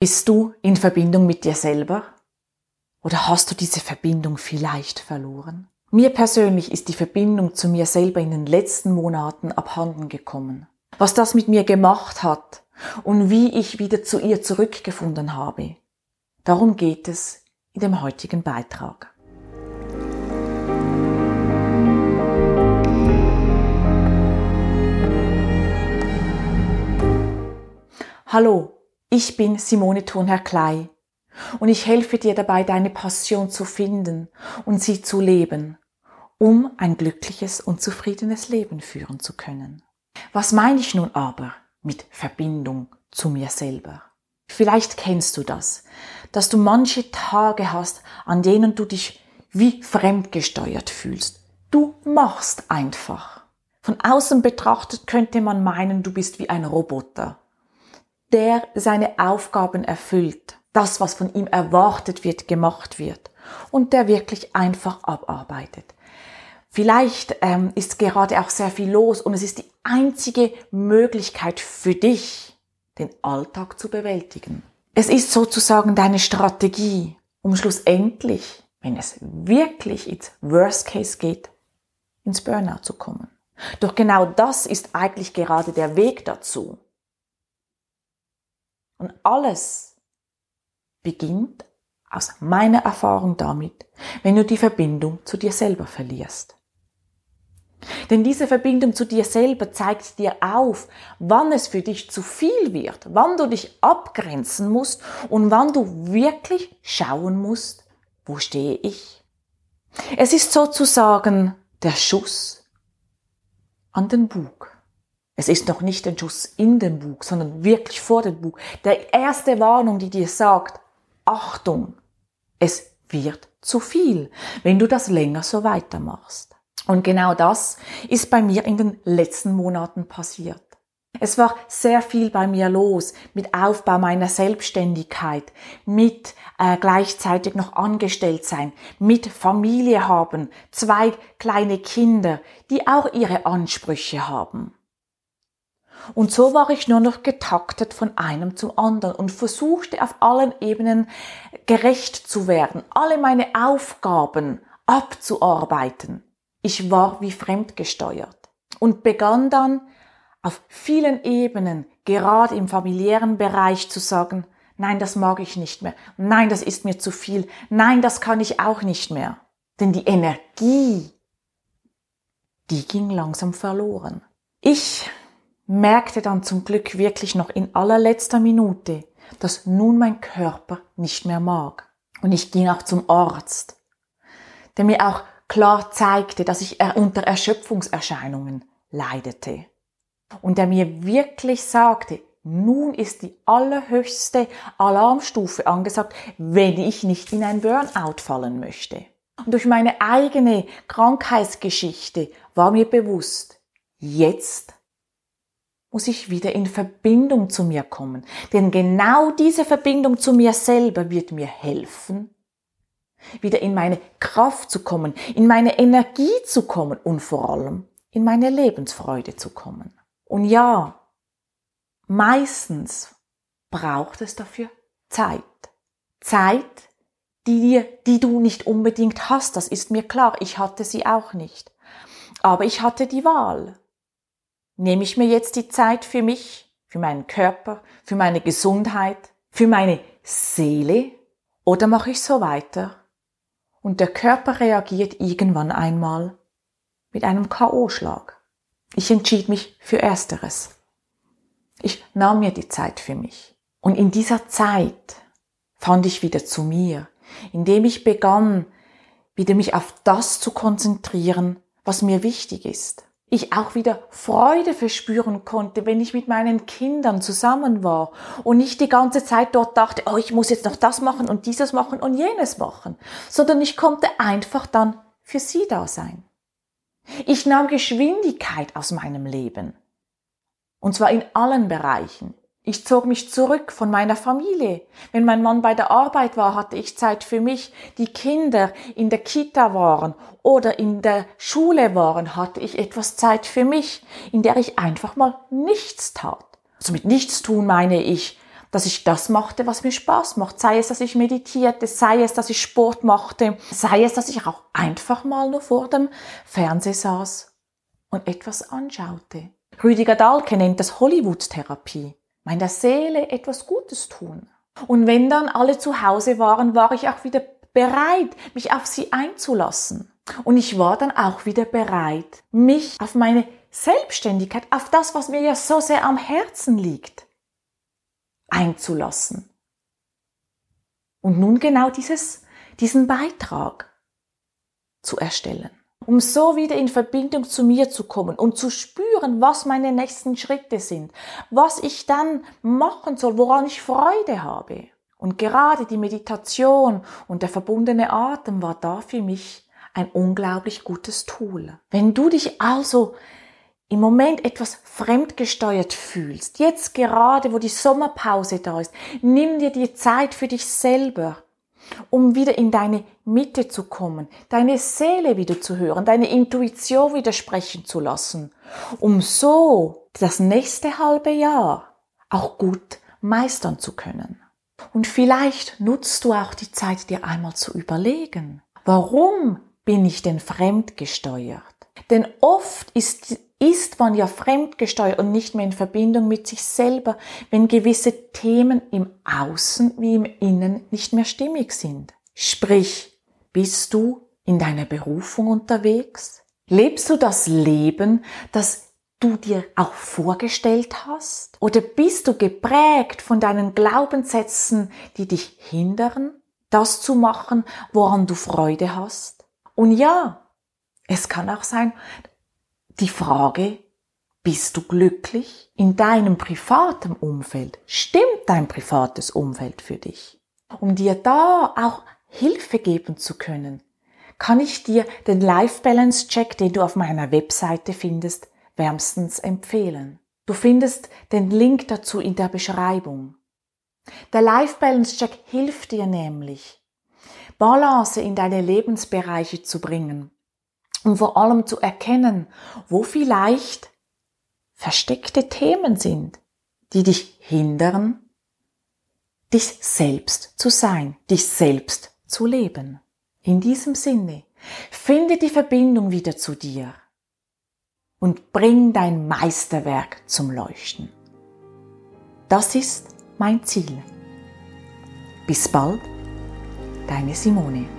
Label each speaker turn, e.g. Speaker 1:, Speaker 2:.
Speaker 1: Bist du in Verbindung mit dir selber? Oder hast du diese Verbindung vielleicht verloren? Mir persönlich ist die Verbindung zu mir selber in den letzten Monaten abhanden gekommen. Was das mit mir gemacht hat und wie ich wieder zu ihr zurückgefunden habe. Darum geht es in dem heutigen Beitrag. Hallo, ich bin Simone Thurnherr Klei und ich helfe dir dabei, deine Passion zu finden und sie zu leben, um ein glückliches und zufriedenes Leben führen zu können. Was meine ich nun aber mit Verbindung zu mir selber? Vielleicht kennst du das, dass du manche Tage hast, an denen du dich wie fremdgesteuert fühlst. Du machst einfach. Von außen betrachtet könnte man meinen, du bist wie ein Roboter der seine Aufgaben erfüllt, das, was von ihm erwartet wird, gemacht wird und der wirklich einfach abarbeitet. Vielleicht ähm, ist gerade auch sehr viel los und es ist die einzige Möglichkeit für dich, den Alltag zu bewältigen. Es ist sozusagen deine Strategie, um schlussendlich, wenn es wirklich ins Worst Case geht, ins Burnout zu kommen. Doch genau das ist eigentlich gerade der Weg dazu. Und alles beginnt aus meiner Erfahrung damit, wenn du die Verbindung zu dir selber verlierst. Denn diese Verbindung zu dir selber zeigt dir auf, wann es für dich zu viel wird, wann du dich abgrenzen musst und wann du wirklich schauen musst, wo stehe ich. Es ist sozusagen der Schuss an den Bug. Es ist noch nicht ein Schuss in den Bug, sondern wirklich vor den Bug. Der erste Warnung, die dir sagt, Achtung, es wird zu viel, wenn du das länger so weitermachst. Und genau das ist bei mir in den letzten Monaten passiert. Es war sehr viel bei mir los mit Aufbau meiner Selbstständigkeit, mit äh, gleichzeitig noch angestellt sein, mit Familie haben, zwei kleine Kinder, die auch ihre Ansprüche haben. Und so war ich nur noch getaktet von einem zum anderen und versuchte auf allen Ebenen gerecht zu werden, alle meine Aufgaben abzuarbeiten. Ich war wie fremdgesteuert und begann dann auf vielen Ebenen, gerade im familiären Bereich, zu sagen, nein, das mag ich nicht mehr, nein, das ist mir zu viel, nein, das kann ich auch nicht mehr. Denn die Energie, die ging langsam verloren. Ich merkte dann zum Glück wirklich noch in allerletzter Minute, dass nun mein Körper nicht mehr mag. Und ich ging auch zum Arzt, der mir auch klar zeigte, dass ich unter Erschöpfungserscheinungen leidete. Und der mir wirklich sagte, nun ist die allerhöchste Alarmstufe angesagt, wenn ich nicht in ein Burnout fallen möchte. Und durch meine eigene Krankheitsgeschichte war mir bewusst, jetzt muss ich wieder in Verbindung zu mir kommen. Denn genau diese Verbindung zu mir selber wird mir helfen, wieder in meine Kraft zu kommen, in meine Energie zu kommen und vor allem in meine Lebensfreude zu kommen. Und ja, meistens braucht es dafür Zeit. Zeit, die dir, die du nicht unbedingt hast, das ist mir klar. Ich hatte sie auch nicht. Aber ich hatte die Wahl. Nehme ich mir jetzt die Zeit für mich, für meinen Körper, für meine Gesundheit, für meine Seele oder mache ich so weiter und der Körper reagiert irgendwann einmal mit einem KO-Schlag. Ich entschied mich für Ersteres. Ich nahm mir die Zeit für mich. Und in dieser Zeit fand ich wieder zu mir, indem ich begann, wieder mich auf das zu konzentrieren, was mir wichtig ist ich auch wieder Freude verspüren konnte, wenn ich mit meinen Kindern zusammen war und nicht die ganze Zeit dort dachte, oh, ich muss jetzt noch das machen und dieses machen und jenes machen, sondern ich konnte einfach dann für sie da sein. Ich nahm Geschwindigkeit aus meinem Leben. Und zwar in allen Bereichen. Ich zog mich zurück von meiner Familie. Wenn mein Mann bei der Arbeit war, hatte ich Zeit für mich. Die Kinder in der Kita waren oder in der Schule waren, hatte ich etwas Zeit für mich, in der ich einfach mal nichts tat. Also mit nichts tun meine ich, dass ich das machte, was mir Spaß macht. Sei es, dass ich meditierte, sei es, dass ich Sport machte, sei es, dass ich auch einfach mal nur vor dem Fernseher saß und etwas anschaute. Rüdiger Dahlke nennt das Hollywood-Therapie. Meiner Seele etwas Gutes tun. Und wenn dann alle zu Hause waren, war ich auch wieder bereit, mich auf sie einzulassen. Und ich war dann auch wieder bereit, mich auf meine Selbstständigkeit, auf das, was mir ja so sehr am Herzen liegt, einzulassen. Und nun genau dieses, diesen Beitrag zu erstellen, um so wieder in Verbindung zu mir zu kommen und zu spüren, was meine nächsten Schritte sind, was ich dann machen soll, woran ich Freude habe. Und gerade die Meditation und der verbundene Atem war da für mich ein unglaublich gutes Tool. Wenn du dich also im Moment etwas fremdgesteuert fühlst, jetzt gerade, wo die Sommerpause da ist, nimm dir die Zeit für dich selber, um wieder in deine Mitte zu kommen, deine Seele wieder zu hören, deine Intuition wieder sprechen zu lassen, um so das nächste halbe Jahr auch gut meistern zu können. Und vielleicht nutzt du auch die Zeit, dir einmal zu überlegen, warum bin ich denn fremdgesteuert? Denn oft ist ist man ja fremdgesteuert und nicht mehr in Verbindung mit sich selber, wenn gewisse Themen im Außen wie im Innen nicht mehr stimmig sind. Sprich, bist du in deiner Berufung unterwegs? Lebst du das Leben, das du dir auch vorgestellt hast? Oder bist du geprägt von deinen Glaubenssätzen, die dich hindern, das zu machen, woran du Freude hast? Und ja, es kann auch sein, die Frage, bist du glücklich in deinem privaten Umfeld? Stimmt dein privates Umfeld für dich? Um dir da auch Hilfe geben zu können, kann ich dir den Life Balance Check, den du auf meiner Webseite findest, wärmstens empfehlen. Du findest den Link dazu in der Beschreibung. Der Life Balance Check hilft dir nämlich, Balance in deine Lebensbereiche zu bringen und vor allem zu erkennen, wo vielleicht versteckte Themen sind, die dich hindern, dich selbst zu sein, dich selbst zu leben. In diesem Sinne, finde die Verbindung wieder zu dir und bring dein Meisterwerk zum Leuchten. Das ist mein Ziel. Bis bald, deine Simone.